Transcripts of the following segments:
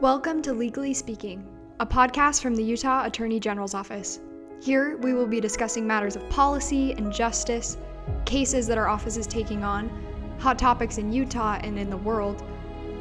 Welcome to Legally Speaking, a podcast from the Utah Attorney General's Office. Here, we will be discussing matters of policy and justice, cases that our office is taking on, hot topics in Utah and in the world.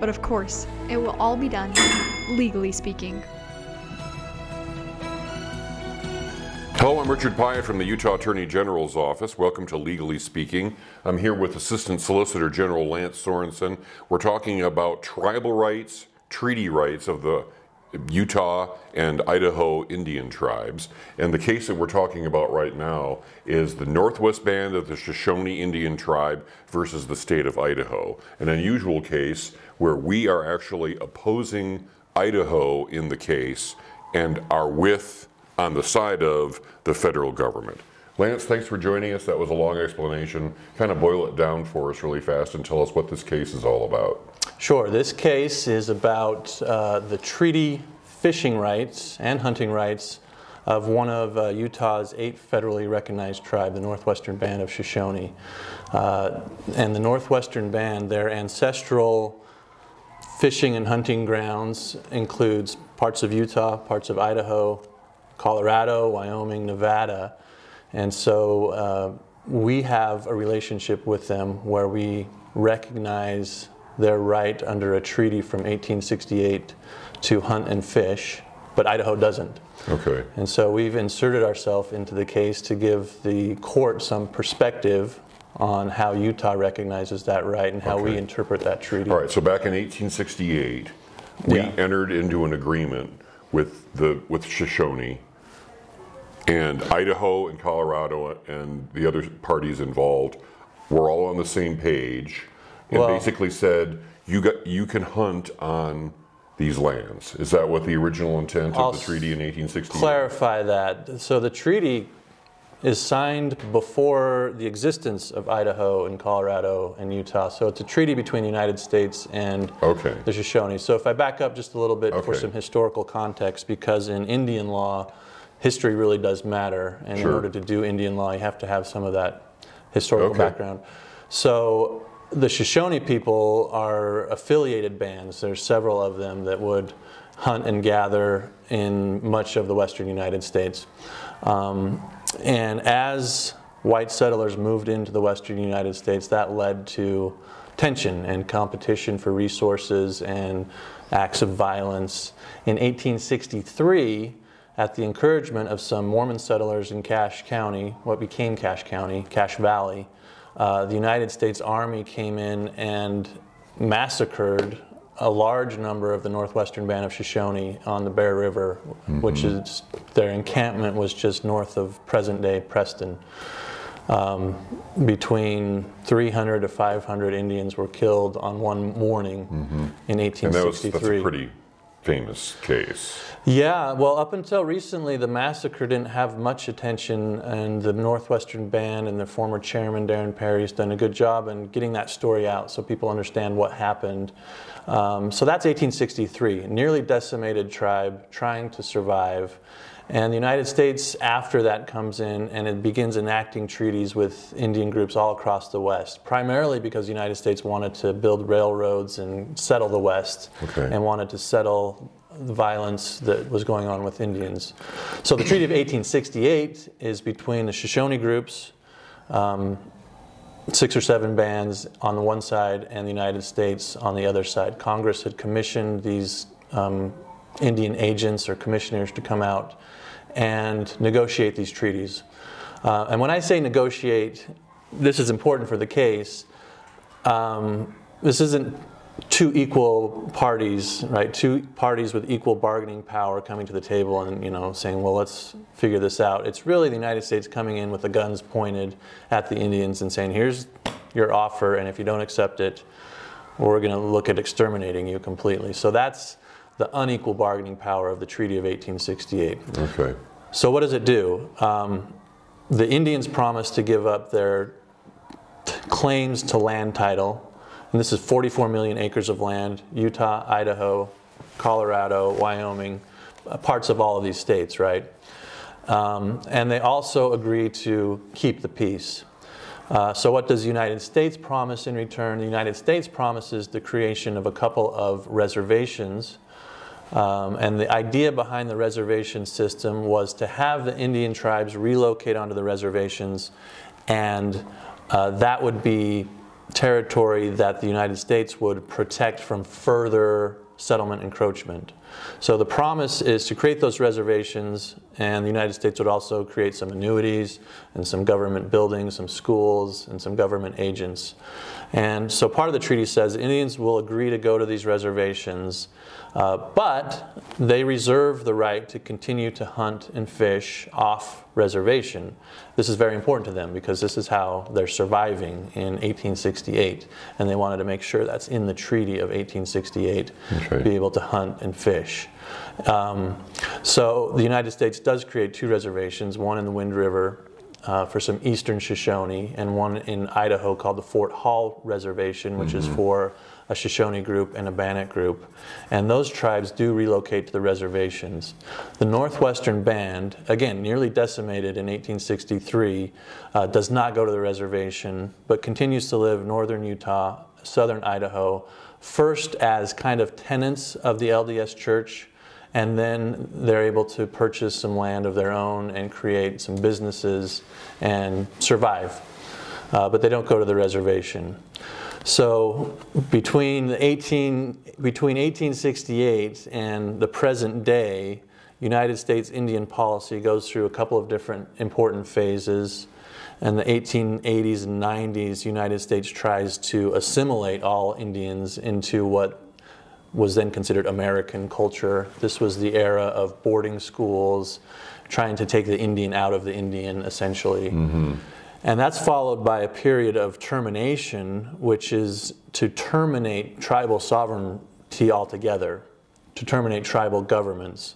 But of course, it will all be done legally speaking. Hello, I'm Richard Piatt from the Utah Attorney General's Office. Welcome to Legally Speaking. I'm here with Assistant Solicitor General Lance Sorenson. We're talking about tribal rights, treaty rights of the Utah and Idaho Indian tribes. And the case that we're talking about right now is the Northwest Band of the Shoshone Indian tribe versus the state of Idaho. An unusual case where we are actually opposing Idaho in the case and are with on the side of the federal government. Lance, thanks for joining us. That was a long explanation. Kind of boil it down for us really fast and tell us what this case is all about. Sure. This case is about uh, the treaty fishing rights and hunting rights of one of uh, Utah's eight federally recognized tribes, the Northwestern Band of Shoshone. Uh, and the Northwestern Band, their ancestral fishing and hunting grounds includes parts of Utah, parts of Idaho, Colorado, Wyoming, Nevada. And so uh, we have a relationship with them where we recognize their right under a treaty from 1868 to hunt and fish, but Idaho doesn't. Okay. And so we've inserted ourselves into the case to give the court some perspective on how Utah recognizes that right and how we interpret that treaty. All right, so back in 1868, we Yeah. entered into an agreement with the with Shoshone and Idaho and Colorado and the other parties involved were all on the same page and Well- basically said you got you can hunt on these lands. Is that what the original intent I'll of the treaty in 1868? clarify that. So the treaty is signed before the existence of Idaho and Colorado and Utah. So it's a treaty between the United States and Okay. the Shoshone. So if I back up just a little bit for some historical context, because in Indian law, history really does matter. And in order to do Indian law, you have to have some of that historical Okay. background. So the Shoshone people are affiliated bands. There's several of them that would hunt and gather in much of the western United States. Um, and as white settlers moved into the western United States, that led to tension and competition for resources and acts of violence. In 1863, at the encouragement of some Mormon settlers in Cache County, what became Cache County, Cache Valley, uh, the United States Army came in and massacred a large number of the Northwestern Band of Shoshone on the Bear River, which is their encampment was just north of present day Preston. Um, between 300 to 500 Indians were killed on one morning in And that was 1863. that's a pretty famous case. Yeah, well, up until recently, the massacre didn't have much attention, and the Northwestern Band and the former chairman, Darren Parry, has done a good job in getting that story out so people understand what happened. Um, so that's 1863, a nearly decimated tribe trying to survive. And the United States, after that, comes in and it begins enacting treaties with Indian groups all across the West, primarily because the United States wanted to build railroads and settle the West Okay. and wanted to settle the violence that was going on with Indians. So the Treaty of 1868 is between the Shoshone groups, um, six or seven bands on the one side, and the United States on the other side. Congress had commissioned these um, Indian agents or commissioners to come out and negotiate these treaties. Uh, and when I say negotiate, this is important for the case. Um, this isn't two equal parties, right? Two parties with equal bargaining power coming to the table and you know saying, "Well, let's figure this out." It's really the United States coming in with the guns pointed at the Indians and saying, "Here's your offer, and if you don't accept it, we're going to look at exterminating you completely." So that's the unequal bargaining power of the Treaty of 1868. Okay. So what does it do? Um, the Indians promised to give up their t- claims to land title, and this is 44 million acres of land: Utah, Idaho, Colorado, Wyoming, uh, parts of all of these states, right? Um, and they also agree to keep the peace. Uh, so, what does the United States promise in return? The United States promises the creation of a couple of reservations Um, and the idea behind the reservation system was to have the Indian tribes relocate onto the reservations, and uh, that would be territory that the United States would protect from further settlement encroachment. So the promise is to create those reservations, and the United States would also create some annuities and some government buildings, some schools, and some government agents. And so part of the treaty says Indians will agree to go to these reservations uh, but they reserve the right to continue to hunt and fish off reservation. This is very important to them because this is how they're surviving in 1868, and they wanted to make sure that's in the Treaty of 1868 right. be able to hunt and fish. Um, so the United States does create two reservations, one in the Wind River uh, for some eastern Shoshone, and one in Idaho called the Fort Hall Reservation, which mm-hmm. is for a Shoshone group and a Bannock group. And those tribes do relocate to the reservations. The Northwestern Band, again, nearly decimated in 1863, uh, does not go to the reservation, but continues to live northern Utah, southern Idaho, first as kind of tenants of the LDS Church and then they're able to purchase some land of their own and create some businesses and survive. Uh, but they don't go to the reservation. So between the 18 between 1868 and the present day, United States Indian policy goes through a couple of different important phases. In the 1880s and 90s, United States tries to assimilate all Indians into what was then considered American culture. This was the era of boarding schools, trying to take the Indian out of the Indian, essentially. Mm-hmm. And that's followed by a period of termination, which is to terminate tribal sovereignty altogether, to terminate tribal governments.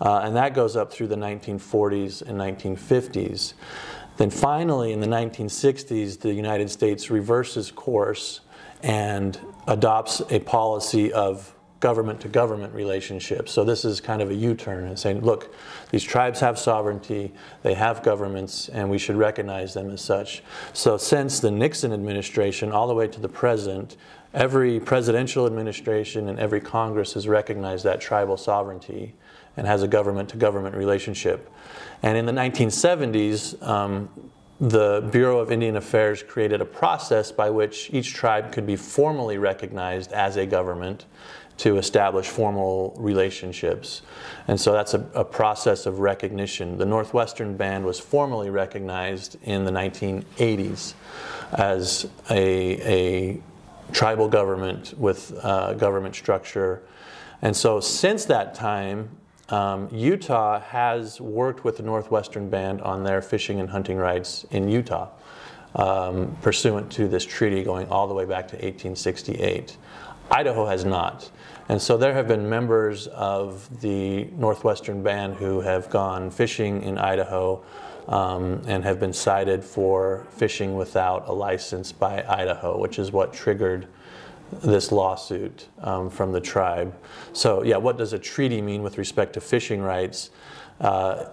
Uh, and that goes up through the 1940s and 1950s. Then finally, in the 1960s, the United States reverses course and adopts a policy of government to government relationships. So this is kind of a U-turn and saying, look, these tribes have sovereignty, they have governments, and we should recognize them as such. So since the Nixon administration all the way to the present, every presidential administration and every Congress has recognized that tribal sovereignty and has a government to government relationship. And in the 1970s, um, the Bureau of Indian Affairs created a process by which each tribe could be formally recognized as a government to establish formal relationships. And so that's a, a, process of recognition. The Northwestern Band was formally recognized in the 1980s as a, a tribal government with uh, government structure. And so since that time, um, Utah has worked with the Northwestern Band on their fishing and hunting rights in Utah, um, pursuant to this treaty going all the way back to 1868. Idaho has not. And so there have been members of the Northwestern Band who have gone fishing in Idaho um, and have been cited for fishing without a license by Idaho, which is what triggered this lawsuit um, from the tribe. So, yeah, what does a treaty mean with respect to fishing rights? Uh,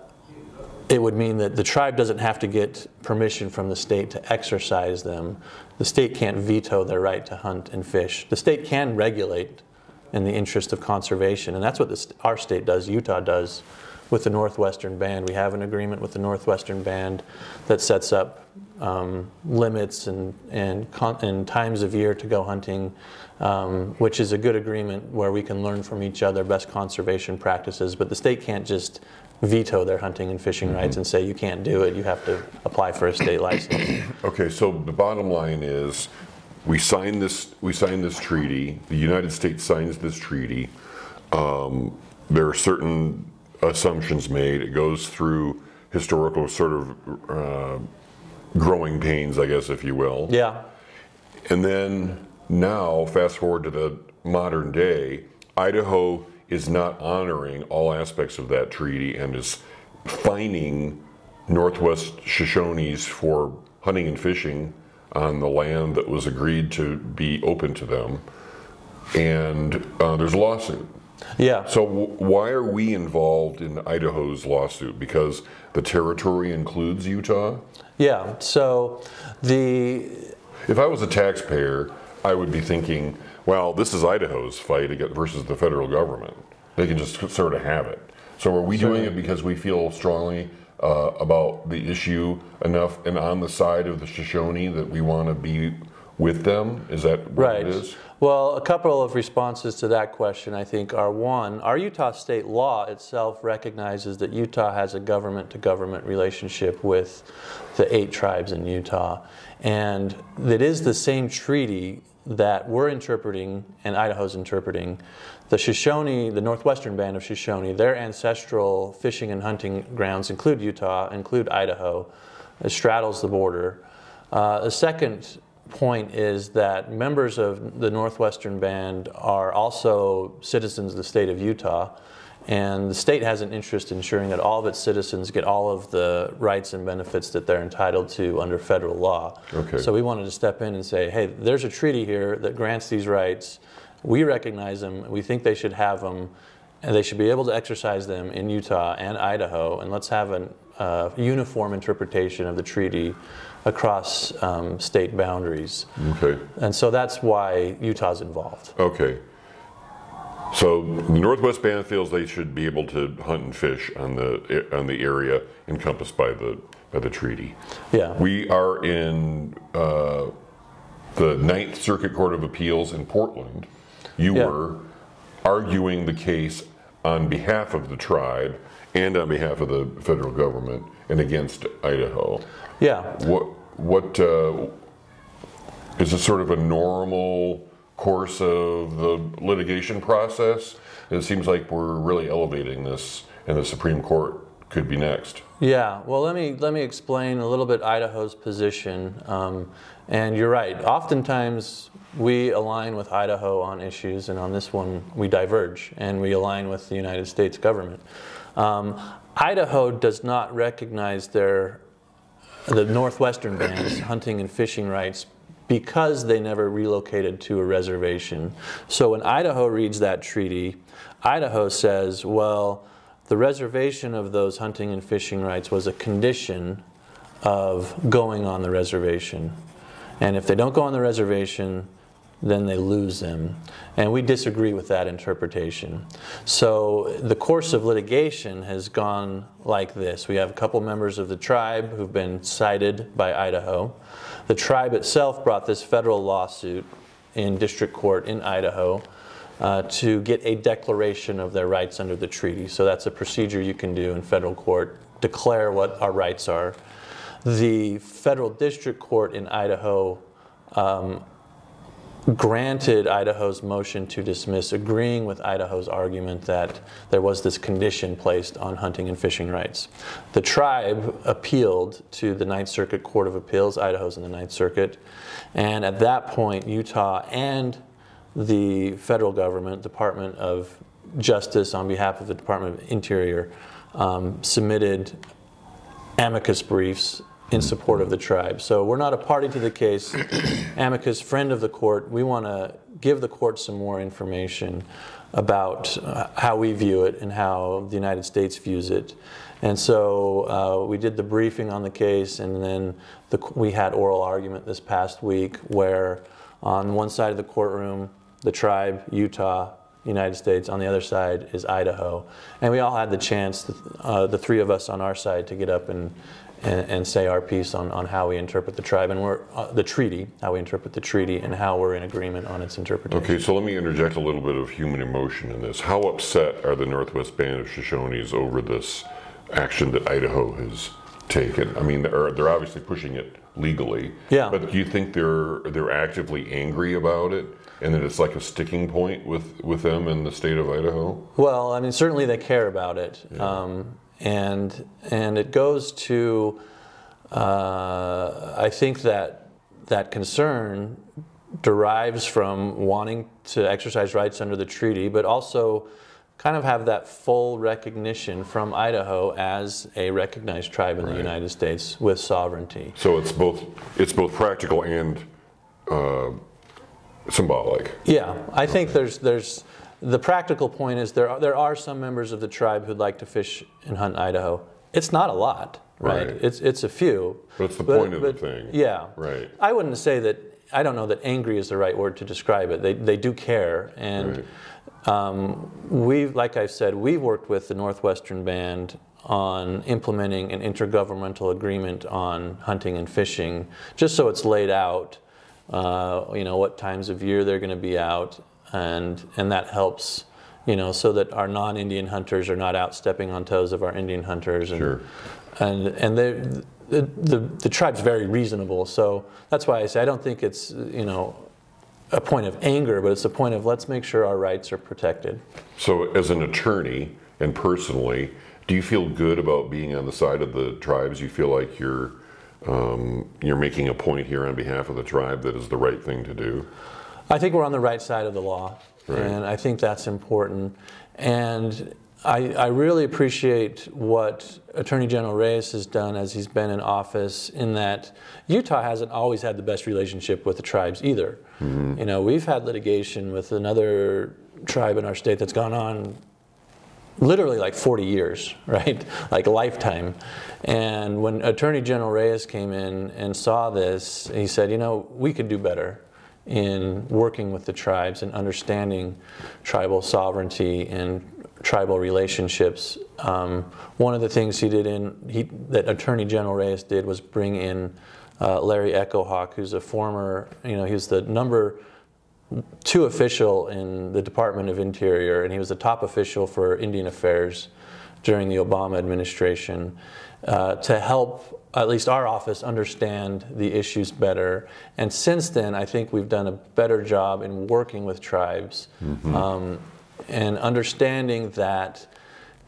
it would mean that the tribe doesn't have to get permission from the state to exercise them. The state can't veto their right to hunt and fish. The state can regulate in the interest of conservation. And that's what this, our state does, Utah does with the Northwestern Band. We have an agreement with the Northwestern Band that sets up um, limits and, and, con- and, times of year to go hunting, um, which is a good agreement where we can learn from each other best conservation practices. But the state can't just veto their hunting and fishing mm-hmm. rights and say you can't do it. You have to apply for a state license. okay, so the bottom line is we sign this we sign this treaty. The United States signs this treaty. Um, there are certain assumptions made. It goes through historical sort of uh, growing pains, I guess, if you will. Yeah. And then now, fast forward to the modern day, Idaho is not honoring all aspects of that treaty and is fining Northwest Shoshones for hunting and fishing on the land that was agreed to be open to them. And uh, there's a lawsuit. Yeah. So w- why are we involved in Idaho's lawsuit? Because the territory includes Utah. Yeah. So the. If I was a taxpayer, I would be thinking, well, this is Idaho's fight versus the federal government. They can just sort of have it. So are we doing it because we feel strongly uh, about the issue enough and on the side of the Shoshone that we want to be with them? Is that what Right. it is? Well, a couple of responses to that question, I think, are one, our Utah state law itself recognizes that Utah has a government to government relationship with the eight tribes in Utah. And it is the same treaty that we're interpreting and Idaho's interpreting. The Shoshone, the northwestern band of Shoshone, their ancestral fishing and hunting grounds include Utah, include Idaho. It straddles the border. Uh, the second point is that members of the Northwestern Band are also citizens of the state of Utah, and the state has an interest in ensuring that all of its citizens get all of the rights and benefits that they're entitled to under federal law. Okay. So we wanted to step in and say, hey, there's a treaty here that grants these rights. We recognize them. We think they should have them, and they should be able to exercise them in Utah and Idaho. And let's have a uh, uniform interpretation of the treaty across um, state boundaries. Okay. And so that's why Utah's involved. Okay. So the Northwest Band feels they should be able to hunt and fish on the on the area encompassed by the by the treaty. Yeah. We are in uh, the Ninth Circuit Court of Appeals in Portland. You Yeah. were arguing the case on behalf of the tribe and on behalf of the federal government and against Idaho. Yeah. What what uh, is this sort of a normal course of the litigation process? It seems like we're really elevating this, and the Supreme Court could be next. Yeah, well, let me let me explain a little bit Idaho's position. Um, and you're right. Oftentimes we align with Idaho on issues, and on this one we diverge, and we align with the United States government. Um, Idaho does not recognize their the northwestern band's hunting and fishing rights because they never relocated to a reservation. So when Idaho reads that treaty, Idaho says, well, the reservation of those hunting and fishing rights was a condition of going on the reservation. And if they don't go on the reservation, then they lose them. And we disagree with that interpretation. So the course of litigation has gone like this. We have a couple members of the tribe who've been cited by Idaho. The tribe itself brought this federal lawsuit in district court in Idaho uh, to get a declaration of their rights under the treaty. So that's a procedure you can do in federal court, declare what our rights are. The federal district court in Idaho um, granted Idaho's motion to dismiss, agreeing with Idaho's argument that there was this condition placed on hunting and fishing rights. The tribe appealed to the Ninth Circuit Court of Appeals, Idaho's in the Ninth Circuit, and at that point, Utah and the federal government, Department of Justice, on behalf of the Department of Interior, um, submitted amicus briefs in support of the tribe. So we're not a party to the case. amicus, friend of the court. We want to give the court some more information about uh, how we view it and how the United States views it. And so uh, we did the briefing on the case, and then the, we had oral argument this past week where on one side of the courtroom, the tribe, Utah, United States. On the other side is Idaho. And we all had the chance, uh, the three of us on our side, to get up and, and, and say our piece on, on how we interpret the tribe and we're, uh, the treaty, how we interpret the treaty, and how we're in agreement on its interpretation. Okay, so let me interject a little bit of human emotion in this. How upset are the Northwest Band of Shoshones over this action that Idaho has taken? I mean, they're, they're obviously pushing it legally. Yeah. But do you think they're they're actively angry about it, and that it's like a sticking point with with them in the state of Idaho? Well, I mean, certainly they care about it, um, and and it goes to, uh, I think that that concern derives from wanting to exercise rights under the treaty, but also kind of have that full recognition from Idaho as a recognized tribe in the United States with sovereignty. So it's both it's both practical and uh, symbolic. Yeah, I think there's there's the practical point is there are, there are some members of the tribe who'd like to fish and hunt Idaho. It's not a lot, right? Right. It's it's a few. But it's the point of the thing. Yeah. Right. I wouldn't say that. I don't know that angry is the right word to describe it. They they do care and. Right. um, we've, like I've said, we've worked with the Northwestern Band on implementing an intergovernmental agreement on hunting and fishing, just so it's laid out, uh, you know, what times of year they're going to be out, and and that helps, you know, so that our non-Indian hunters are not out stepping on toes of our Indian hunters. And, Sure. And and they, the, the the tribe's very reasonable, so that's why I say I don't think it's you know a point of anger, but it's a point of let's make sure our rights are protected. So, as an attorney and personally, do you feel good about being on the side of the tribes? You feel like you're um, you're making a point here on behalf of the tribe that is the right thing to do. I think we're on the right side of the law, Right. and I think that's important. And I, I really appreciate what Attorney General Reyes has done as he's been in office, in that Utah hasn't always had the best relationship with the tribes either. Mm-hmm. You know, we've had litigation with another tribe in our state that's gone on literally like 40 years, right? Like a lifetime. And when Attorney General Reyes came in and saw this, he said, you know, we could do better in working with the tribes and understanding tribal sovereignty and tribal relationships. Um, one of the things he did in he, that Attorney General Reyes did was bring in uh, Larry Echohawk, who's a former, you know, he was the number two official in the Department of Interior, and he was the top official for Indian Affairs during the Obama administration, uh, to help at least our office understand the issues better. And since then, I think we've done a better job in working with tribes um, and understanding that.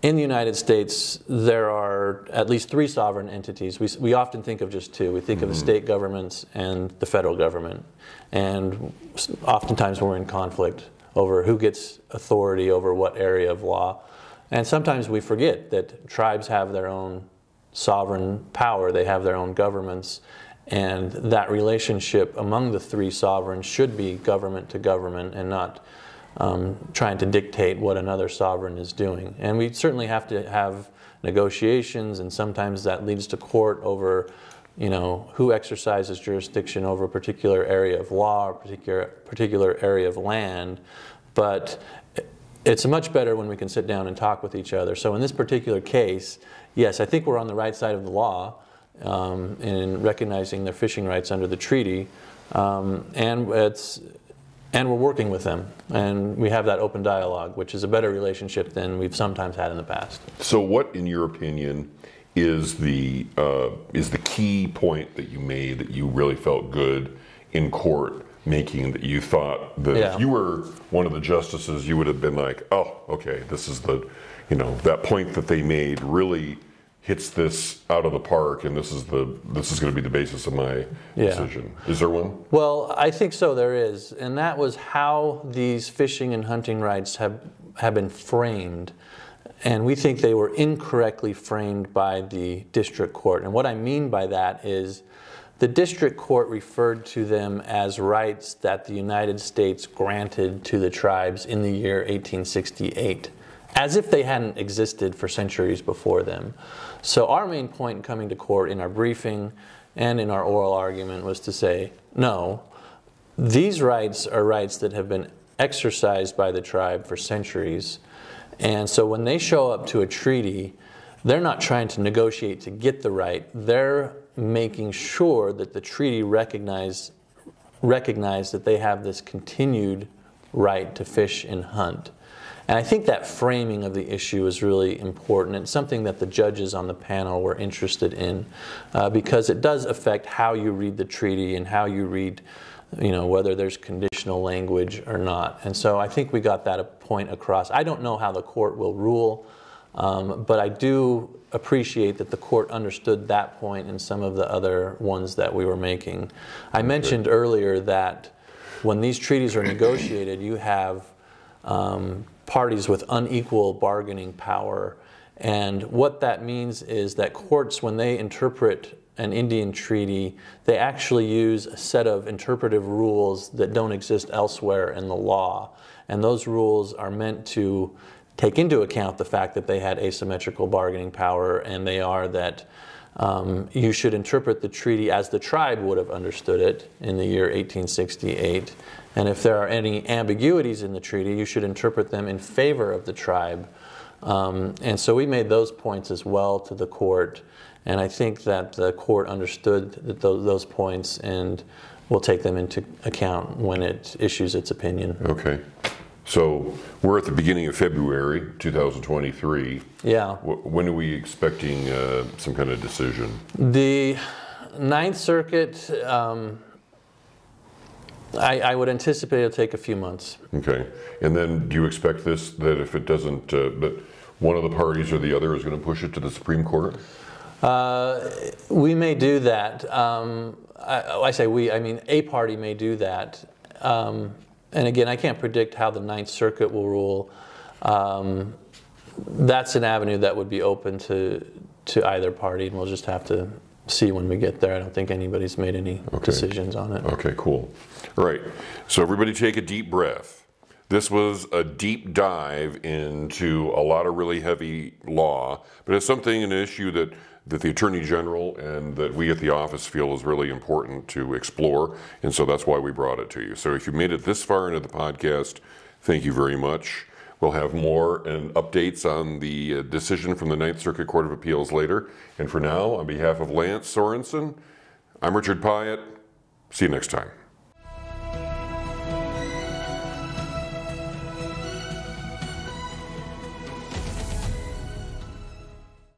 In the United States, there are at least three sovereign entities. We, we often think of just two. We think of the state governments and the federal government. And oftentimes we're in conflict over who gets authority over what area of law. And sometimes we forget that tribes have their own sovereign power, they have their own governments. And that relationship among the three sovereigns should be government to government and not um, trying to dictate what another sovereign is doing. And we certainly have to have negotiations, and sometimes that leads to court over, you know, who exercises jurisdiction over a particular area of law or particular particular area of land. But it's much better when we can sit down and talk with each other. So in this particular case, yes, I think we're on the right side of the law um, in recognizing their fishing rights under the treaty, um, and it's and we're working with them, and we have that open dialogue, which is a better relationship than we've sometimes had in the past. So, what, in your opinion, is the uh, is the key point that you made that you really felt good in court making that you thought that Yeah. if you were one of the justices, you would have been like, oh, okay, this is the, you know, that point that they made really hits this out of the park, and this is the this is going to be the basis of my Yeah. decision. Is there one? Well, I think so. There is, and that was how these fishing and hunting rights have have been framed, and we think they were incorrectly framed by the district court. And what I mean by that is, the district court referred to them as rights that the United States granted to the tribes in the year 1868, as if they hadn't existed for centuries before them. So our main point in coming to court in our briefing and in our oral argument was to say, no, these rights are rights that have been exercised by the tribe for centuries. And so when they show up to a treaty, they're not trying to negotiate to get the right. They're making sure that the treaty recognize, recognize that they have this continued right to fish and hunt. And I think that framing of the issue is really important. It's something that the judges on the panel were interested in uh, because it does affect how you read the treaty and how you read, you know, whether there's conditional language or not. And so I think we got that point across. I don't know how the court will rule, um, but I do appreciate that the court understood that point and some of the other ones that we were making. I mentioned earlier that when these treaties are negotiated, you have um, parties with unequal bargaining power. And what that means is that courts, when they interpret an Indian treaty, they actually use a set of interpretive rules that don't exist elsewhere in the law. And those rules are meant to take into account the fact that they had asymmetrical bargaining power, and they are that um, you should interpret the treaty as the tribe would have understood it in the year 1868. And if there are any ambiguities in the treaty, you should interpret them in favor of the tribe. Um, and so we made those points as well to the court. And I think that the court understood those, those points and will take them into account when it issues its opinion. Okay. So we're at the beginning of February 2023. Yeah. When are we expecting uh, some kind of decision? The Ninth Circuit, um, I, I would anticipate it'll take a few months. Okay. And then do you expect this, that if it doesn't, uh, that one of the parties or the other is going to push it to the Supreme Court? Uh, we may do that. Um, I, I say we, I mean a party may do that. Um, and again, I can't predict how the Ninth Circuit will rule. Um, that's an avenue that would be open to to either party, and we'll just have to see when we get there. I don't think anybody's made any decisions on it. Okay, cool. All right. So everybody take a deep breath. This was a deep dive into a lot of really heavy law, but it's something, an issue that, that the Attorney General and that we at the office feel is really important to explore, and so that's why we brought it to you. So if you made it this far into the podcast, thank you very much. We'll have more and updates on the uh, decision from the Ninth Circuit Court of Appeals later. And for now, on behalf of Lance Sorenson, I'm Richard Piatt. See you next time.